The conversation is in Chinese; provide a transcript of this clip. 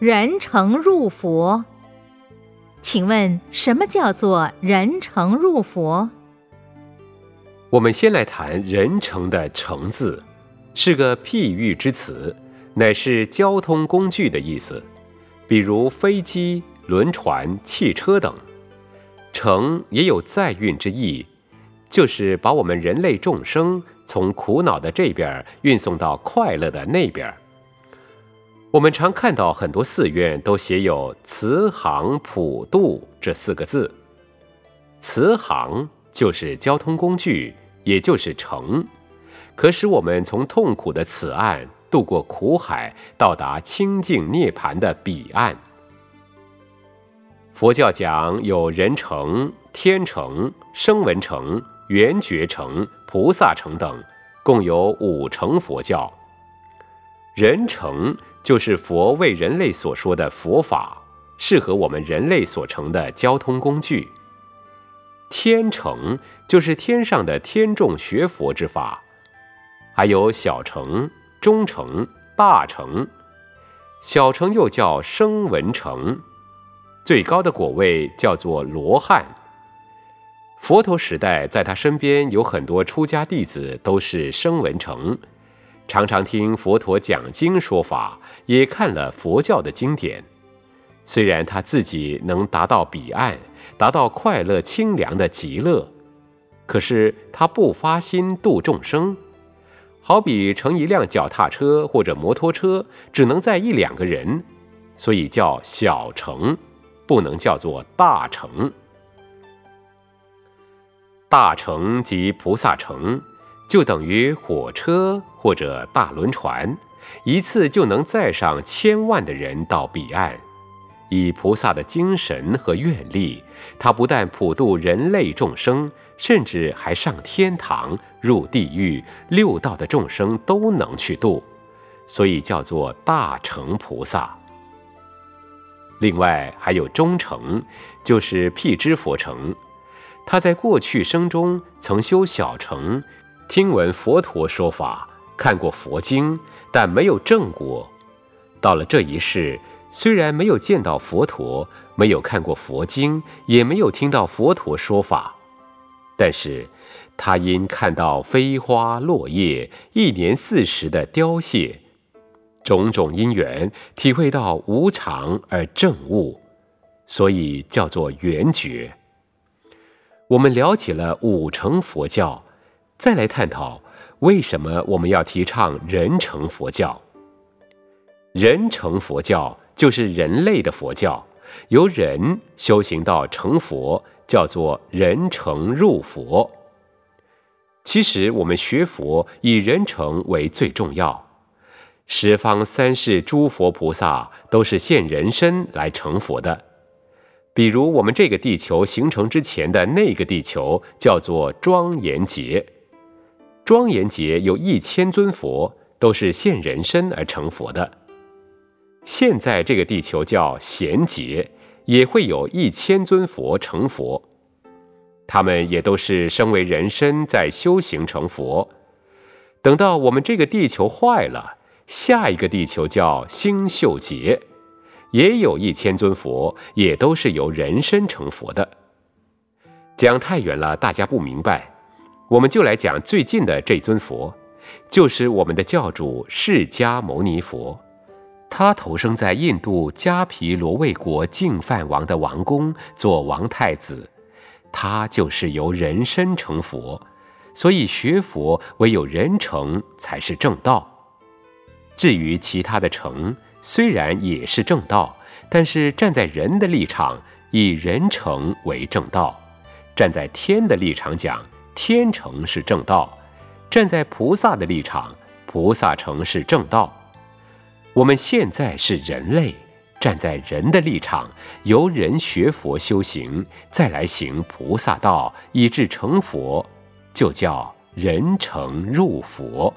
人成入佛。请问什么叫做人成入佛？我们先来谈“人成”的“成”字，是个譬喻之词，乃是交通工具的意思，比如飞机、轮船、汽车等。成也有载运之意，就是把我们人类众生从苦恼的这边运送到快乐的那边。我们常看到很多寺院都写有“慈航普渡”这四个字，慈航就是交通工具，也就是乘，可使我们从痛苦的此岸渡过苦海，到达清净涅槃的彼岸。佛教讲有人成、天成、声闻成、缘觉成、菩萨成等，共有五成佛教。人成就是佛为人类所说的佛法，适合我们人类所成的交通工具。天成就是天上的天众学佛之法，还有小成、中成、大成。小成又叫声闻成，最高的果位叫做罗汉。佛陀时代，在他身边有很多出家弟子，都是声闻成。常常听佛陀讲经说法，也看了佛教的经典。虽然他自己能达到彼岸，达到快乐清凉的极乐，可是他不发心度众生。好比乘一辆脚踏车或者摩托车，只能载一两个人，所以叫小乘，不能叫做大乘。大乘即菩萨乘。就等于火车或者大轮船，一次就能载上千万的人到彼岸。以菩萨的精神和愿力，他不但普度人类众生，甚至还上天堂、入地狱、六道的众生都能去度，所以叫做大乘菩萨。另外还有中乘，就是辟支佛乘，他在过去生中曾修小乘。听闻佛陀说法，看过佛经，但没有证果。到了这一世，虽然没有见到佛陀，没有看过佛经，也没有听到佛陀说法，但是他因看到飞花落叶、一年四时的凋谢，种种因缘，体会到无常而证悟，所以叫做圆觉。我们了解了五乘佛教。再来探讨为什么我们要提倡人成佛教？人成佛教就是人类的佛教，由人修行到成佛，叫做人成入佛。其实我们学佛以人成为最重要，十方三世诸佛菩萨都是现人身来成佛的。比如我们这个地球形成之前的那个地球，叫做庄严劫。庄严劫有一千尊佛，都是现人身而成佛的。现在这个地球叫贤劫，也会有一千尊佛成佛，他们也都是身为人身在修行成佛。等到我们这个地球坏了，下一个地球叫星宿劫，也有一千尊佛，也都是由人身成佛的。讲太远了，大家不明白。我们就来讲最近的这尊佛，就是我们的教主释迦牟尼佛。他投生在印度迦毗罗卫国净饭王的王宫做王太子，他就是由人身成佛，所以学佛唯有人成才是正道。至于其他的成，虽然也是正道，但是站在人的立场，以人成为正道；站在天的立场讲。天成是正道，站在菩萨的立场，菩萨成是正道。我们现在是人类，站在人的立场，由人学佛修行，再来行菩萨道，以至成佛，就叫人成入佛。